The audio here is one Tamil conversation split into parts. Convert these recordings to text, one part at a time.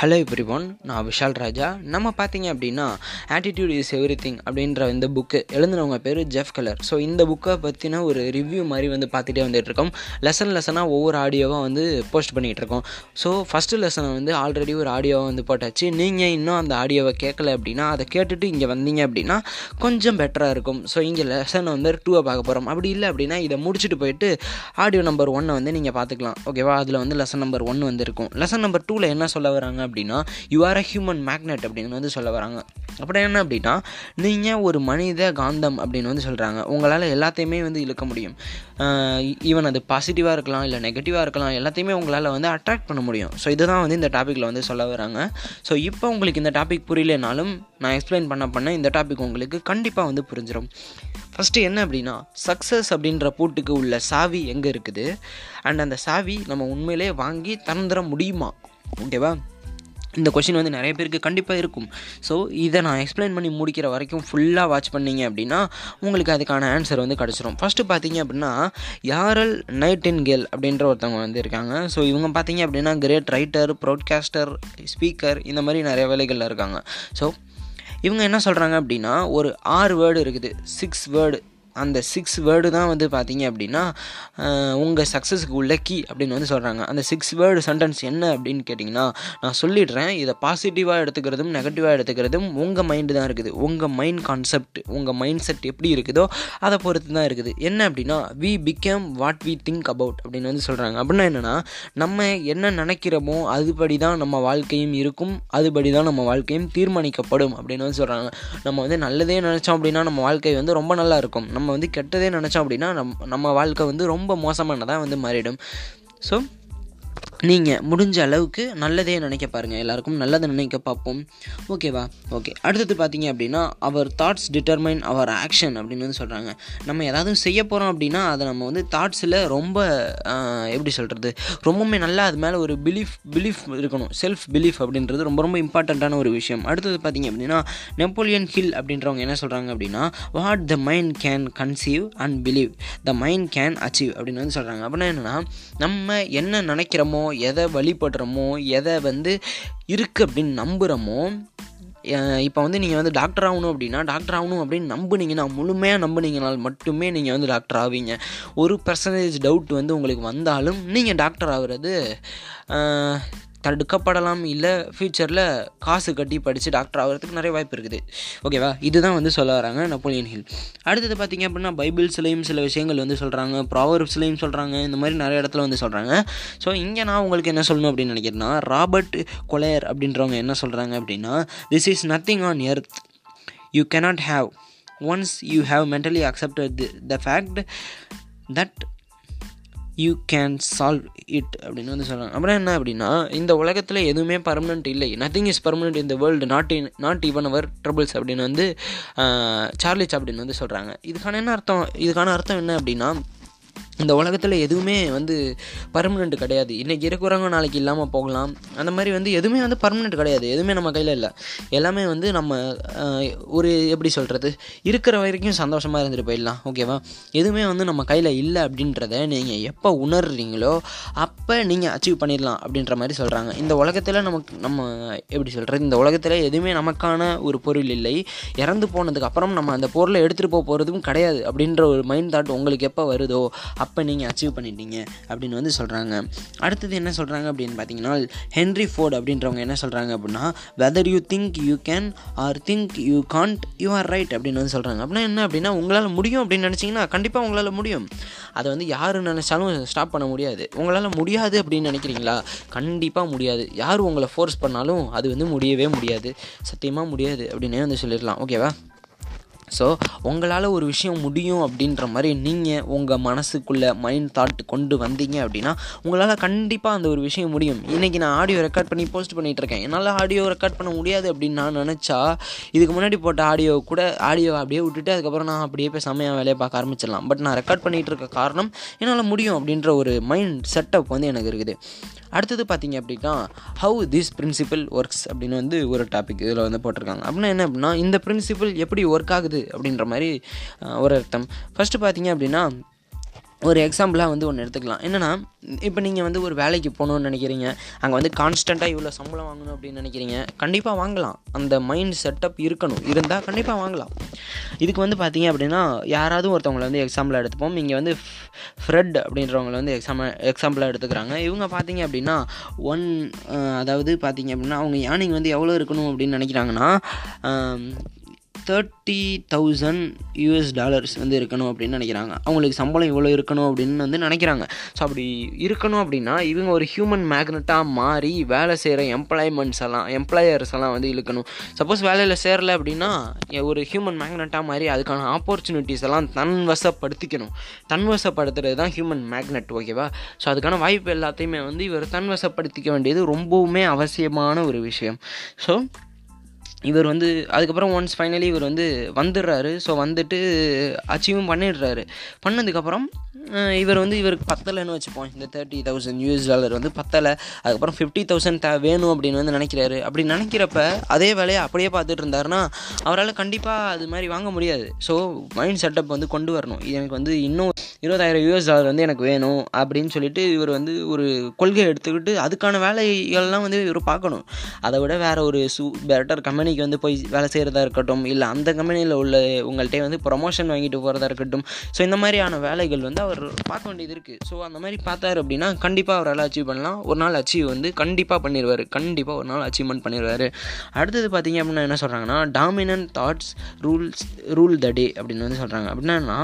ஹலோ எவ்ரி ஒன் நான் விஷால் ராஜா. நம்ம பார்த்தீங்க அப்படின்னா ஆட்டிடியூட் இஸ் எவ்ரி திங் அப்படின்ற இந்த புக்கு எழுதுனவங்க பேர் ஜெஃப் கலர் ஸோ இந்த புக்கை பற்றின ஒரு ரிவ்யூ மாதிரி வந்து பார்த்துட்டே வந்துட்டு இருக்கோம் லெசன் லெசனாக ஒவ்வொரு ஆடியோவாக வந்து போஸ்ட் பண்ணிகிட்டு இருக்கோம் ஸோ ஃபஸ்ட்டு லெசனை வந்து ஆல்ரெடி ஒரு ஆடியோவை வந்து போட்டாச்சு. நீங்கள் இன்னும் அந்த ஆடியோவை கேட்கல அப்படின்னா அதை கேட்டுட்டு இங்கே வந்தீங்க அப்படின்னா கொஞ்சம் பெட்டராக இருக்கும். ஸோ இங்கே லெசனை வந்து டூவை பார்க்க போகிறோம் அப்படி இல்லை அப்படின்னா இதை முடிச்சுட்டு போயிட்டு ஆடியோ நம்பர் ஒன்னை வந்து நீங்கள் பார்த்துக்கலாம். ஓகேவா அதில் வந்து லெசன் நம்பர் ஒன் வந்து இருக்கும் லெசன் நம்பர் டூவில் என்ன சொல்ல வராங்க அப்படின்னா you are a human magnet அப்படின்னு வந்து சொல்ல வராங்க. அப்படி என்ன அப்படின்னா நீங்கள் ஒரு மனித காந்தம் அப்படின்னு வந்து சொல்கிறாங்க உங்களால் எல்லாத்தையுமே வந்து இழுக்க முடியும். ஈவன் அது பாசிட்டிவாக இருக்கலாம் இல்லை நெகட்டிவாக இருக்கலாம் எல்லாத்தையுமே உங்களால் வந்து அட்ராக்ட் பண்ண முடியும். ஸோ இதுதான் வந்து இந்த டாப்பிக்கில் வந்து சொல்ல வராங்க. ஸோ இப்போ உங்களுக்கு இந்த டாபிக் புரியலனாலும் நான் எக்ஸ்பிளைன் பண்ண பண்ண இந்த டாபிக் உங்களுக்கு கண்டிப்பாக வந்து புரிஞ்சிடும் ஃபஸ்ட்டு என்ன அப்படின்னா சக்ஸஸ் அப்படின்ற பூட்டுக்கு உள்ள சாவி எங்கே இருக்குது? அண்ட் அந்த சாவி நம்ம உண்மையிலே வாங்கி திறந்துட முடியுமா? ஓகேவா இந்த கொஷின் வந்து நிறைய பேருக்கு கண்டிப்பாக இருக்கும். ஸோ இதை நான் எக்ஸ்பிளைன் பண்ணி முடிக்கிற வரைக்கும் ஃபுல்லாக வாட்ச் பண்ணீங்க அப்படின்னா உங்களுக்கு அதுக்கான ஆன்சர் வந்து கிடச்சிரும். ஃபஸ்ட்டு பார்த்தீங்க அப்படின்னா யாரல் நைட் இன் கேல் அப்படின்ற ஒருத்தவங்க வந்து இருக்காங்க. ஸோ இவங்க பார்த்தீங்க அப்படின்னா கிரேட் ரைட்டர் ப்ராட்காஸ்டர் ஸ்பீக்கர் இந்த மாதிரி நிறைய வேலைகளில் இருக்காங்க. ஸோ இவங்க என்ன சொல்கிறாங்க அப்படின்னா ஒரு ஆறு வேர்டு இருக்குது. சிக்ஸ் வேர்டு அந்த சிக்ஸ் வேர்டு தான் வந்து பார்த்தீங்க அப்படின்னா உங்கள் சக்ஸஸுக்கு உள்ள கீ அப்படின்னு வந்து சொல்கிறாங்க அந்த சிக்ஸ் வேர்டு சென்டென்ஸ் என்ன அப்படின்னு கேட்டிங்கன்னா நான் சொல்லிடுறேன். இதை பாசிட்டிவாக எடுத்துக்கிறதும் நெகட்டிவாக எடுத்துக்கிறதும் உங்கள் மைண்டு தான் இருக்குது. உங்கள் மைண்ட் கான்செப்ட் உங்கள் மைண்ட் செட் எப்படி இருக்குதோ அதை பொறுத்து தான் இருக்குது. என்ன அப்படின்னா we become what we think about அப்படின்னு வந்து சொல்கிறாங்க அப்படின்னா என்னென்னா நம்ம என்ன நினைக்கிறோமோ அதுபடி தான் நம்ம வாழ்க்கையும் இருக்கும். அதுபடி தான் நம்ம வாழ்க்கையும் தீர்மானிக்கப்படும் அப்படின்னு வந்து சொல்கிறாங்க நம்ம வந்து நல்லதே நினச்சோம் அப்படின்னா நம்ம வாழ்க்கை வந்து ரொம்ப நல்லா இருக்கும். நம்ம வந்து கெட்டதே நினச்சோம் அப்படின்னா நம் நம்ம வாழ்க்கை வந்து ரொம்ப மோசமானதாக வந்து மாறிடும். ஸோ நீங்கள் முடிஞ்ச அளவுக்கு நல்லதே நினைக்க பாருங்கள் எல்லாருக்கும் நல்லதை நினைக்க பார்ப்போம். ஓகேவா? ஓகே. அடுத்தது பார்த்தீங்க அப்படின்னா our thoughts determine our action அப்படின்னு வந்து சொல்கிறாங்க நம்ம ஏதாவது செய்ய போகிறோம் அப்படின்னா அதை நம்ம வந்து தாட்ஸில் ரொம்ப எப்படி சொல்கிறது ரொம்பவுமே நல்லா அது மேலே ஒரு பிலீஃப் பிலீஃப் இருக்கணும். செல்ஃப் பிலீஃப் அப்படின்றது ரொம்ப ரொம்ப இம்பார்ட்டண்ட்டான ஒரு விஷயம். அடுத்தது பார்த்தீங்க அப்படின்னா நெப்போலியன் ஹில் அப்படின்றவங்க என்ன சொல்கிறாங்க அப்படின்னா what the mind can conceive and believe the mind can achieve அப்படின்னு வந்து சொல்கிறாங்க அப்படின்னா என்னென்னா நம்ம என்ன நினைக்கிறோமோ எதை வழிபடுறோமோ எதை வந்து இருக்குது அப்படின்னு நம்புகிறோமோ இப்போ வந்து நீங்கள் வந்து டாக்டர் ஆகணும் அப்படின்னா டாக்டர் ஆகணும் அப்படின்னு நம்புனீங்கன்னா முழுமையாக நம்புனீங்கனால் மட்டுமே நீங்கள் வந்து டாக்டர் ஆவீங்க. ஒரு பர்சன்டேஜ் டவுட் வந்து உங்களுக்கு வந்தாலும் நீங்கள் டாக்டர் ஆகுறது தடுக்கப்படலாம் இல்லை ஃப்யூச்சரில் காசு கட்டி படித்து டாக்டர் ஆகிறதுக்கு நிறைய வாய்ப்பு இருக்குது. ஓகேவா இதுதான் வந்து சொல்ல வராங்க நப்போலியன் ஹில். அடுத்தது பார்த்திங்க அப்படின்னா பைபிள்ஸ்லேயும் சில விஷயங்கள் வந்து சொல்கிறாங்க ப்ராவர்ப்ஸ்லேயும் சொல்கிறாங்க இந்த மாதிரி நிறைய இடத்துல வந்து சொல்கிறாங்க ஸோ இங்கே நான் உங்களுக்கு என்ன சொல்லணும் அப்படின்னு நினைக்கிறேன்னா ராபர்ட் கொலையர் அப்படின்றவங்க என்ன சொல்கிறாங்க அப்படின்னா this is nothing on earth you cannot have once you have mentally accepted the fact that you can solve it அப்படின்னு வந்து சொல்கிறாங்க அப்புறம் என்ன அப்படின்னா இந்த உலகத்தில் எதுவுமே பர்மனெண்ட் இல்லை. நத்திங் இஸ் பர்மனெண்ட் இந்த world not in not even our troubles அப்படின்னு வந்து சார்லி சாப்டின் வந்து சொல்கிறாங்க இதுக்கான என்ன அர்த்தம் இதுக்கான அர்த்தம் என்ன அப்படின்னா இந்த உலகத்தில் எதுவுமே வந்து பர்மனெண்ட் கிடையாது. இன்றைக்கி இருக்கிறவங்க நாளைக்கு இல்லாமல் போகலாம். அந்த மாதிரி வந்து எதுவுமே வந்து பர்மனெண்ட் கிடையாது. எதுவுமே நம்ம கையில் இல்லை. எல்லாமே வந்து நம்ம ஒரு எப்படி சொல்கிறது இருக்கிற வரைக்கும் சந்தோஷமாக இருந்துட்டு போயிடலாம். ஓகேவா எதுவுமே வந்து நம்ம கையில் இல்லை அப்படின்றத நீங்கள் எப்போ உணர்றீங்களோ அப்போ நீங்கள் அச்சீவ் பண்ணிடலாம் அப்படின்ற மாதிரி சொல்கிறாங்க இந்த உலகத்தில் நமக்கு நம்ம எப்படி சொல்கிறது இந்த உலகத்தில் எதுவுமே நமக்கான ஒரு பொருள் இல்லை. இறந்து போனதுக்கப்புறம் நம்ம அந்த பொருளை எடுத்துகிட்டு போக போகிறதும் கிடையாது அப்படின்ற ஒரு மைண்ட் தாட் உங்களுக்கு எப்போ வருதோ அப்போ நீங்கள் அச்சீவ் பண்ணிட்டீங்க அப்படின்னு வந்து சொல்கிறாங்க அடுத்தது என்ன சொல்கிறாங்க அப்படின்னு பார்த்தீங்கன்னா ஹென்ரி ஃபோர்ட் அப்படின்றவங்க என்ன சொல்கிறாங்க அப்படின்னா whether you think you can or think you can't you are right அப்படின்னு வந்து சொல்கிறாங்க அப்படின்னா என்ன அப்படின்னா உங்களால் முடியும் அப்படின்னு நினச்சிங்கன்னா கண்டிப்பாக உங்களால் முடியும். அதை வந்து யார் நினச்சாலும் ஸ்டாப் பண்ண முடியாது. உங்களால் முடியாது அப்படின்னு நினைக்கிறீங்களா? கண்டிப்பாக முடியாது. யார் உங்களை ஃபோர்ஸ் பண்ணாலும் அது வந்து முடியவே முடியாது. சத்தியமாக முடியாது அப்படின்னே வந்து சொல்லிடலாம். ஓகேவா ஸோ உங்களால் ஒரு விஷயம் முடியும் அப்படின்ற மாதிரி நீங்கள் உங்கள் மனசுக்குள்ளே மைண்ட் தாட் கொண்டு வந்தீங்க அப்படின்னா உங்களால் கண்டிப்பாக அந்த ஒரு விஷயம் முடியும். இன்றைக்கி நான் ஆடியோ ரெக்கார்ட் பண்ணி போஸ்ட் பண்ணிகிட்ருக்கேன் என்னால் ஆடியோ ரெக்கார்ட் பண்ண முடியாது அப்படின்னு நான் நினச்சா இதுக்கு முன்னாடி போட்ட ஆடியோ கூட ஆடியோ அப்படியே விட்டுட்டு அதுக்கப்புறம் நான் அப்படியே போய் செமையாக வேலையை பார்க்க ஆரம்பிச்சிடலாம். பட் நான் ரெக்கார்ட் பண்ணிகிட்டு இருக்க காரணம் என்னால் முடியும் அப்படின்ற ஒரு மைண்ட் செட்டப் வந்து எனக்கு இருக்குது. அடுத்தது பார்த்தீங்க அப்படின்னா ஹவு திஸ் பிரின்சிபல் ஒர்க்ஸ் அப்படின்னு வந்து ஒரு டாபிக் இதில் வந்து போட்டிருக்காங்க. அப்படின்னா என்ன அப்படின்னா இந்த பிரின்சிபல் எப்படி ஒர்க் ஆகுது அப்படின்ற மாதிரி ஒரு அர்த்தம். ஃபஸ்ட்டு பார்த்தீங்க அப்படின்னா ஒரு எக்ஸாம்பிளாக வந்து ஒன்று எடுத்துக்கலாம். என்னென்னா இப்போ நீங்கள் வந்து ஒரு வேலைக்கு போகணுன்னு நினைக்கிறீங்க. அங்கே வந்து கான்ஸ்டண்ட்டாக இவ்வளோ சம்பளம் வாங்கணும் அப்படின்னு நினைக்கிறீங்க. கண்டிப்பாக வாங்கலாம். அந்த மைண்ட் செட்டப் இருக்கணும். இருந்தால் கண்டிப்பாக வாங்கலாம். இதுக்கு வந்து பார்த்தீங்க அப்படின்னா யாராவது ஒருத்தவங்களை வந்து எக்ஸாம்பிளாக எடுத்துப்போம். இங்கே வந்து ஃப்ரெட் அப்படின்றவங்கள வந்து எக்ஸாம் எக்ஸாம்பிளாக எடுத்துக்கிறாங்க. இவங்க பார்த்தீங்க அப்படின்னா ஒன் அதாவது பார்த்தீங்க அப்படின்னா அவங்க யானைங்க வந்து எவ்வளோ இருக்கணும் அப்படின்னு நினைக்கிறாங்கன்னா தேர்ட்டி தௌசண்ட் யூஎஸ் டாலர்ஸ் வந்து இருக்கணும் அப்படின்னு நினைக்கிறாங்க. அவங்களுக்கு சம்பளம் இவ்வளோ இருக்கணும் அப்படின்னு வந்து நினைக்கிறாங்க. ஸோ அப்படி இருக்கணும் அப்படின்னா இவங்க ஒரு ஹியூமன் மேக்னெட்டாக மாறி வேலை செய்கிற எம்ப்ளாய்மெண்ட்ஸ் எல்லாம் எம்ப்ளாயர்ஸ் எல்லாம் வந்து இழுக்கணும். சப்போஸ் வேலையில் சேரலை அப்படின்னா ஒரு ஹியூமன் மேக்னெட்டாக மாறி அதுக்கான ஆப்பர்ச்சுனிட்டிஸ் எல்லாம் தன்வசப்படுத்திக்கணும். தன்வசப்படுத்துறது தான் ஹியூமன் மேக்னெட் ஓகேவா ஸோ அதுக்கான வாய்ப்பு எல்லாத்தையுமே வந்து இவர் தன்வசப்படுத்திக்க வேண்டியது ரொம்பவுமே அவசியமான ஒரு விஷயம். ஸோ இவர் வந்து அதுக்கப்புறம் ஒன்ஸ் ஃபைனலி இவர் வந்து வந்துடுறாரு. ஸோ வந்துட்டு அச்சீவும் பண்ணிடுறாரு. பண்ணதுக்கப்புறம் இவர் வந்து இவருக்கு பத்தலைன்னு வச்சுப்போம். இந்த தேர்ட்டி தௌசண்ட் யூஎஸ் டாலர் வந்து பத்தலை. அதுக்கப்புறம் ஃபிஃப்டி தௌசண்ட் த வேணும் அப்படின்னு வந்து நினைக்கிறாரு. அப்படி நினைக்கிறப்ப அதே வேலையை அப்படியே பார்த்துட்டு இருந்தாருன்னா அவரால் கண்டிப்பாக அது மாதிரி வாங்க முடியாது. ஸோ மைண்ட் செட்டப் வந்து கொண்டு வரணும். எனக்கு வந்து இன்னும் இருபதாயிரம் யூஎஸ் டாலர் வந்து எனக்கு வேணும் அப்படின்னு சொல்லிட்டு இவர் வந்து ஒரு கொள்கை எடுத்துக்கிட்டு அதுக்கான வேலைகள்லாம் வந்து இவர் பார்க்கணும். அதை விட வேறு ஒரு சூ பெட்டர் கம்பெனிக்கு வந்து போய் வேலை செய்கிறதா இருக்கட்டும் இல்லை அந்த கம்பெனியில் உள்ள உங்கள்கிட்ட வந்து ப்ரொமோஷன் வாங்கிட்டு போகிறதா இருக்கட்டும். ஸோ இந்த மாதிரியான வேலைகள் வந்து அவர் பார்க்க வேண்டியது இருக்குது ஸோ அந்த மாதிரி பார்த்தாரு அப்படின்னா கண்டிப்பாக அவரால் அச்சீவ் பண்ணலாம். ஒரு நாள் அச்சீவ் வந்து கண்டிப்பாக பண்ணிடுவார் கண்டிப்பாக ஒரு நாள் அச்சீவ்மெண்ட் பண்ணிடுவார் அடுத்தது பார்த்தீங்க அப்படின்னா என்ன சொல்கிறாங்கன்னா dominant thoughts rules rule the day அப்படின்னு வந்து சொல்கிறாங்க அப்படின்னா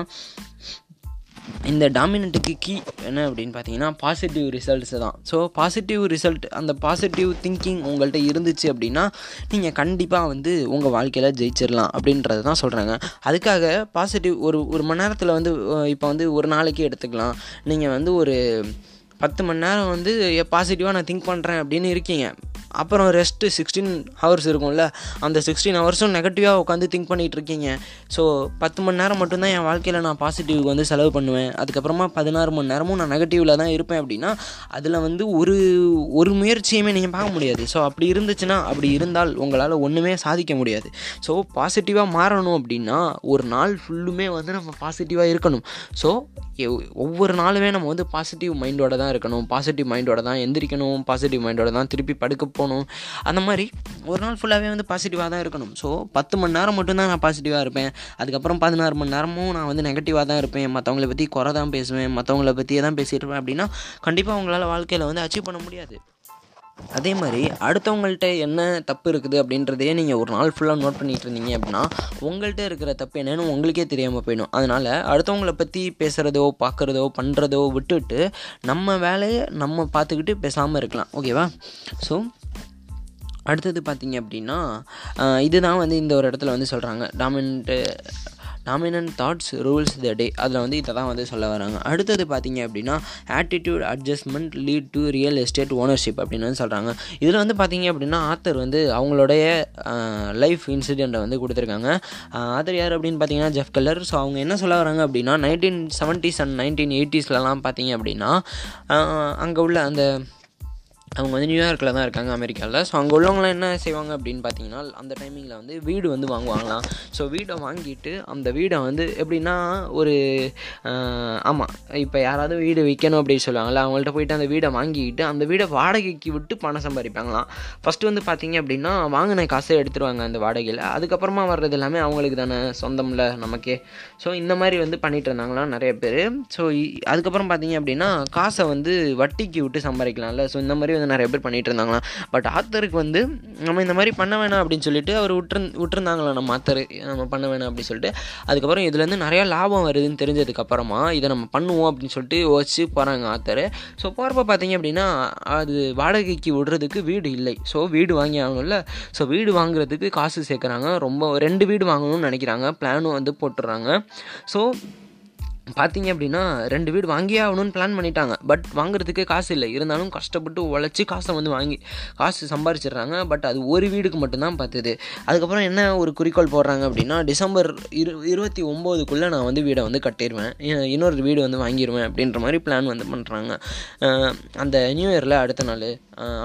இந்த டாமினண்ட்டுக்கு கீ என்ன அப்படின்னு பார்த்தீங்கன்னா பாசிட்டிவ் ரிசல்ட்ஸ் தான். ஸோ பாசிட்டிவ் ரிசல்ட் அந்த பாசிட்டிவ் திங்கிங் உங்கள்கிட்ட இருந்துச்சு அப்படின்னா நீங்கள் கண்டிப்பாக வந்து உங்கள் வாழ்க்கையில் ஜெயிச்சிடலாம் அப்படின்றது தான் சொல்கிறாங்க அதுக்காக பாசிட்டிவ் ஒரு ஒரு மணி நேரத்தில் வந்து இப்போ வந்து ஒரு நாளைக்கு எடுத்துக்கலாம். நீங்கள் வந்து ஒரு பத்து மணி நேரம் வந்து பாசிட்டிவாக நான் திங்க் பண்ணுறேன் அப்படின்னு இருக்கீங்க. அப்புறம் ரெஸ்ட்டு சிக்ஸ்டீன் ஹவர்ஸ் இருக்கும்ல. அந்த சிக்ஸ்டீன் ஹவர்ஸும் நெகட்டிவாக உட்காந்து திங்க் பண்ணிகிட்டு இருக்கீங்க. ஸோ பத்து மணி நேரம் மட்டும்தான் என் வாழ்க்கையில் நான் பாசிட்டிவ்க்கு வந்து செலவு பண்ணுவேன். அதுக்கப்புறமா பதினாறு மணி நேரமும் நான் நெகட்டிவில் தான் இருப்பேன் அப்படின்னா அதில் வந்து ஒரு ஒரு முயற்சியுமே நீங்கள் பார்க்க முடியாது. ஸோ அப்படி இருந்துச்சுன்னா அப்படி இருந்தால் உங்களால் ஒன்றுமே சாதிக்க முடியாது. ஸோ பாசிட்டிவாக மாறணும் அப்படின்னா ஒரு நாள் ஃபுல்லுமே வந்து நம்ம பாசிட்டிவாக இருக்கணும். ஸோ ஒவ்வொரு நாளுமே நம்ம வந்து பாசிட்டிவ் மைண்டோட தான் இருக்கணும். பாசிட்டிவ் மைண்டோட தான் எந்திரிக்கணும். பாசிட்டிவ் மைண்டோட தான் திருப்பி படுக்க போகணும். அந்த மாதிரி ஒரு நாள் ஃபுல்லாகவே வந்து பாசிட்டிவாக தான் இருக்கணும். ஸோ பத்து மணி நேரம் மட்டும்தான் நான் பாசிட்டிவாக இருப்பேன். அதுக்கப்புறம் பதினாறு மணி நேரமும் நான் வந்து நெகட்டிவாக தான் இருப்பேன். மற்றவங்கள பற்றி குறை தான் பேசுவேன். மற்றவங்கள பற்றியே தான் பேசிட்டு இருப்பேன். அப்படின்னா கண்டிப்பாக உங்களால் வாழ்க்கையில் வந்து அச்சீவ் பண்ண முடியாது. அதே மாதிரி அடுத்தவங்கள்ட்ட என்ன தப்பு இருக்குது அப்படின்றதையே நீங்கள் ஒரு நாள் ஃபுல்லாக நோட் பண்ணிகிட்டு இருந்தீங்க அப்படின்னா உங்கள்கிட்ட இருக்கிற தப்பு என்னென்னு உங்களுக்கே தெரியாமல் போயிடும். அதனால் அடுத்தவங்கள பற்றி பேசுகிறதோ பார்க்குறதோ பண்ணுறதோ விட்டுட்டு நம்ம வேலையை நம்ம பார்த்துக்கிட்டு பேசாமல் இருக்கலாம். ஓகேவா ஸோ அடுத்தது பார்த்திங்க அப்படின்னா இதுதான் வந்து இந்த ஒரு இடத்துல வந்து சொல்கிறாங்க dominant dominant thoughts rules the day அதில் வந்து இதை தான் வந்து சொல்ல வராங்க. அடுத்தது பார்த்தீங்க அப்படின்னா attitude adjustment lead to real estate ownership அப்படின்னு வந்து சொல்கிறாங்க இதில் வந்து பார்த்தீங்க அப்படின்னா ஆத்தர் வந்து அவங்களுடைய லைஃப் இன்சிடெண்ட்டை வந்து கொடுத்துருக்காங்க. ஆத்தர் யார் அப்படின்னு பார்த்தீங்கன்னா ஜெஃப் கல்லர் ஸோ அவங்க என்ன சொல்ல வராங்க அப்படின்னா நைன்டீன் செவன்ட்டீஸ் அண்ட் நைன்டீன் எயிட்டிஸ்லலாம் பார்த்தீங்க அப்படின்னா அங்கே உள்ள அந்த அவங்க வந்து நியூயார்க்கில் தான் இருக்காங்க அமெரிக்காவில் ஸோ அங்கே உள்ளவங்களாம் என்ன செய்வாங்க அப்படின்னு பார்த்தீங்கன்னா அந்த டைமிங்கில் வந்து வீடு வந்து வாங்குவாங்களாம். ஸோ வீடை வாங்கிட்டு அந்த வீடை வந்து எப்படின்னா ஒரு ஆமாம் இப்போ யாராவது வீடு விற்கணும் அப்படின்னு சொல்லுவாங்கள்ல அவங்கள்ட்ட போயிட்டு அந்த வீடை வாங்கிக்கிட்டு அந்த வீடை வாடகைக்கு விட்டு பணம் சம்பாதிப்பாங்களாம். ஃபஸ்ட்டு வந்து பார்த்தீங்க அப்படின்னா வாங்கின காசை எடுத்துருவாங்க அந்த வாடகையில். அதுக்கப்புறமா வர்றது எல்லாமே அவங்களுக்கு தானே சொந்தமில்ல நமக்கே. ஸோ இந்த மாதிரி வந்து பண்ணிகிட்டு இருந்தாங்களாம் நிறைய பேர். ஸோ அதுக்கப்புறம் பார்த்தீங்க அப்படின்னா காசை வந்து வட்டிக்கு விட்டு சம்பாதிக்கலாம்ல. ஸோ இந்த மாதிரி வந்து நிறைய பேர் பண்ணிகிட்டு இருந்தாங்களாம். பட் ஆத்தருக்கு வந்து நம்ம இந்த மாதிரி பண்ண வேணாம் அப்படின்னு சொல்லிட்டு அவர் விட்டுரு விட்டுருந்தாங்களாம் நம்ம ஆத்தர். நம்ம பண்ண வேணாம் அப்படின்னு சொல்லிட்டு. அதுக்கப்புறம் இதுலேருந்து நிறையா லாபம் வருதுன்னு தெரிஞ்சதுக்கப்புறமா இதை நம்ம பண்ணுவோம் அப்படின்னு சொல்லிட்டு யோசிச்சு போகிறாங்க ஆத்தர். ஸோ போகிறப்ப பார்த்தீங்க அப்படின்னா அது வாடகைக்கு விடுறதுக்கு வீடு இல்லை. ஸோ வீடு வாங்கி ஆகணும்ல. ஸோ வீடு வாங்குறதுக்கு காசு சேர்க்குறாங்க. ரொம்ப ரெண்டு வீடு வாங்கணும்னு நினைக்கிறாங்க. பிளானும் வந்து போட்டுடுறாங்க. ஸோ பார்த்தீங்க அப்படின்னா ரெண்டு வீடு வாங்கியே ஆகணும்னு பிளான் பண்ணிட்டாங்க. பட் வாங்குறதுக்கு காசு இல்லை. இருந்தாலும் கஷ்டப்பட்டு உழைச்சி காசை வந்து வாங்கி காசு சம்பாரிச்சிடுறாங்க. பட் அது ஒரு வீடுக்கு மட்டும்தான் பார்த்தது அதுக்கப்புறம் என்ன ஒரு குறிக்கோள் போடுறாங்க அப்படின்னா டிசம்பர் இரு இருபத்தி ஒம்போதுக்குள்ளே நான் வந்து வீடை வந்து கட்டிடுவேன் இன்னொரு வீடு வந்து வாங்கிடுவேன் அப்படின்ற மாதிரி பிளான் வந்து பண்ணுறாங்க அந்த நியூ இயரில் அடுத்த நாள்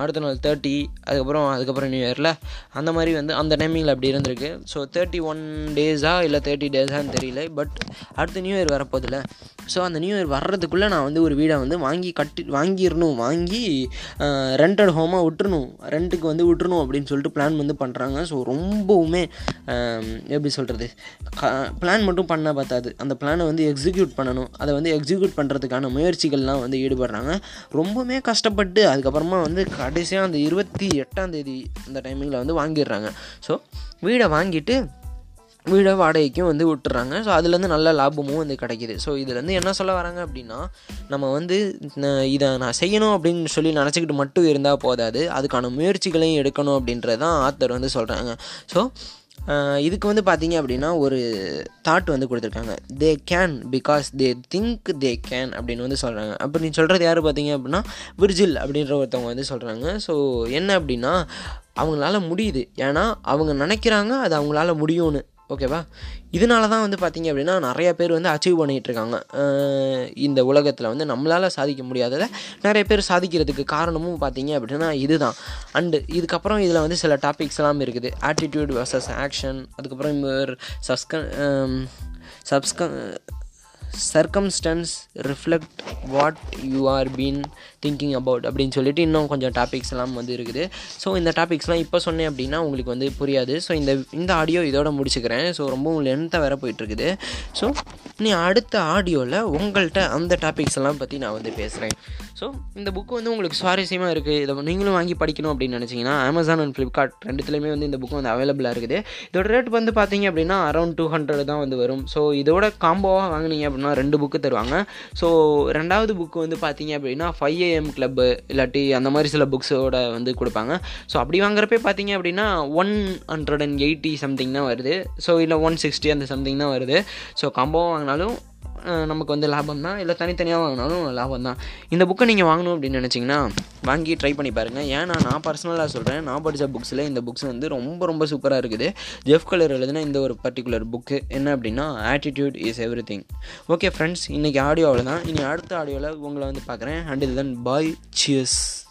அடுத்த நாள் தேர்ட்டி அதுக்கப்புறம் அதுக்கப்புறம் நியூ இயரில் அந்த மாதிரி வந்து அந்த டைமிங்கில் அப்படி இருந்திருக்கு. ஸோ தேர்ட்டி ஒன் டேஸா இல்லை தேர்ட்டி டேஸான்னு தெரியல பட் அடுத்த நியூ இயர் வரப்போதில்ல ஸோ அந்த நியூ இயர் வர்றதுக்குள்ளே நான் வந்து ஒரு வீடை வந்து வாங்கி கட்டி வாங்கிடணும் வாங்கி ரெண்டட் ஹோமாக விட்டுறணும் ரெண்ட்டுக்கு வந்து விட்டுறணும் அப்படின்னு சொல்லிட்டு பிளான் வந்து பண்ணுறாங்க ஸோ ரொம்பவுமே எப்படி சொல்கிறது பிளான் மட்டும் பண்ணால் பார்த்தாது அந்த பிளானை வந்து எக்ஸிக்யூட் பண்ணணும். அதை வந்து எக்ஸிக்யூட் பண்ணுறதுக்கான முயற்சிகள்லாம் வந்து ஈடுபடுறாங்க. ரொம்பவுமே கஷ்டப்பட்டு அதுக்கப்புறமா வந்து கடைசியாக அந்த இருபத்தி எட்டாம் தேதி அந்த டைமிங்கில் வந்து வாங்கிடுறாங்க. ஸோ வீடை வாங்கிட்டு வீடை வாடகைக்கும் வந்து விட்டுறாங்க. ஸோ அதுலேருந்து நல்ல லாபமும் வந்து கிடைக்கிது. ஸோ இதுலேருந்து என்ன சொல்ல வராங்க அப்படின்னா நம்ம வந்து இதை நான் செய்யணும் அப்படின்னு சொல்லி நினச்சிக்கிட்டு மட்டும் இருந்தால் போதாது. அதுக்கான முயற்சிகளையும் எடுக்கணும் அப்படின்றது தான் ஆத்தர் வந்து சொல்கிறாங்க ஸோ இதுக்கு வந்து பார்த்தீங்க அப்படின்னா ஒரு தாட் வந்து கொடுத்துருக்காங்க. They can because they think they can அப்படின்னு வந்து சொல்கிறாங்க அப்போ நீ சொல்கிறது யார் பார்த்தீங்க அப்படின்னா விர்ஜில் அப்படின்ற ஒருத்தவங்க வந்து சொல்கிறாங்க ஸோ என்ன அப்படின்னா அவங்களால முடியுது. ஏன்னா அவங்க நினைக்கிறாங்க அது அவங்களால முடியும்னு. ஓகேவா? இதனால தான் வந்து பார்த்திங்க அப்படின்னா நிறைய பேர் வந்து அச்சீவ் பண்ணிகிட்ருக்காங்க இந்த உலகத்தில் வந்து நம்மளால் சாதிக்க முடியாததை நிறைய பேர் சாதிக்கிறதுக்கு காரணமும் பார்த்தீங்க அப்படின்னா இதுதான். அண்டு இதுக்கப்புறம் இதில் வந்து சில டாபிக்ஸ்லாம் இருக்குது. ஆட்டிடியூட் வர்சஸ் ஆக்ஷன் அதுக்கப்புறம் இவர் சஸ்க சப்ஸ்க circumstances reflect what you are been thinking about அப்படின்னு சொல்லிட்டு இன்னும் கொஞ்சம் டாபிக்ஸ்லாம் வந்து இருக்குது. ஸோ இந்த டாபிக்ஸ்லாம் இப்போ சொன்னேன் அப்படின்னா உங்களுக்கு வந்து புரியாது. ஸோ இந்த இந்த ஆடியோ இதோட முடிச்சுக்கிறேன். ஸோ ரொம்பவும் லென்த்தாக வேற போயிட்டுருக்குது. ஸோ நீ அடுத்த ஆடியோவில் உங்கள்கிட்ட அந்த டாபிக்ஸ் எல்லாம் பற்றி நான் வந்து பேசுகிறேன் ஸோ இந்த புக்கு வந்து உங்களுக்கு சுவாரஸ்யமாக இருக்குது இதை நீங்களும் வாங்கி படிக்கணும் அப்படின்னு நினச்சிங்கன்னா அமேசான் அண்ட் ஃப்ளிப்கார்ட் ரெண்டுத்துலேயுமே வந்து இந்த புக்கு வந்து அவைலபிளாக இருக்குது. இதோட ரேட் வந்து பார்த்தீங்க அப்படின்னா அரௌண்ட் டூ ஹண்ட்ரட் தான் வந்து வரும். ஸோ இதோட காம்போவாக வாங்கினீங்க அப்படின்னா ரெண்டு புக்கு தருவாங்க. ஸோ ரெண்டாவது புக்கு வந்து பார்த்தீங்க அப்படின்னா ஃபைவ் ஏஎம் கிளப்பு இல்லாட்டி அந்த மாதிரி சில புக்ஸோட வந்து கொடுப்பாங்க. ஸோ அப்படி வாங்குறப்பே பார்த்தீங்க அப்படின்னா one hundred and eighty something தான் வருது. ஸோ இல்லை ஒன் சிக்ஸ்டி அந்த சம்திங் தான் வருது. ஸோ காம்போவாக வாங்கினாலும் நமக்கு வந்து லாபம் தான் இல்லை தனித்தனியாக வாங்கினாலும் லாபம் தான் இந்த புக்கை நீங்கள் வாங்கணும் அப்படின்னு நினச்சிங்கன்னா வாங்கி ட்ரை பண்ணி பாருங்கள் ஏன்னா நான் பர்சனலாக சொல்கிறேன் நான் படித்த புக்ஸில் இந்த புக்ஸ் வந்து ரொம்ப ரொம்ப சூப்பராக இருக்குது. ஜெஃப் கலர் எழுதுனா இந்த ஒரு பர்டிகுலர் புக்கு என்ன அப்படின்னா attitude is everything okay friends இன்றைக்கி ஆடியோவில் தான் இனி அடுத்த ஆடியோவில் உங்களை வந்து பார்க்குறேன். And then bye cheers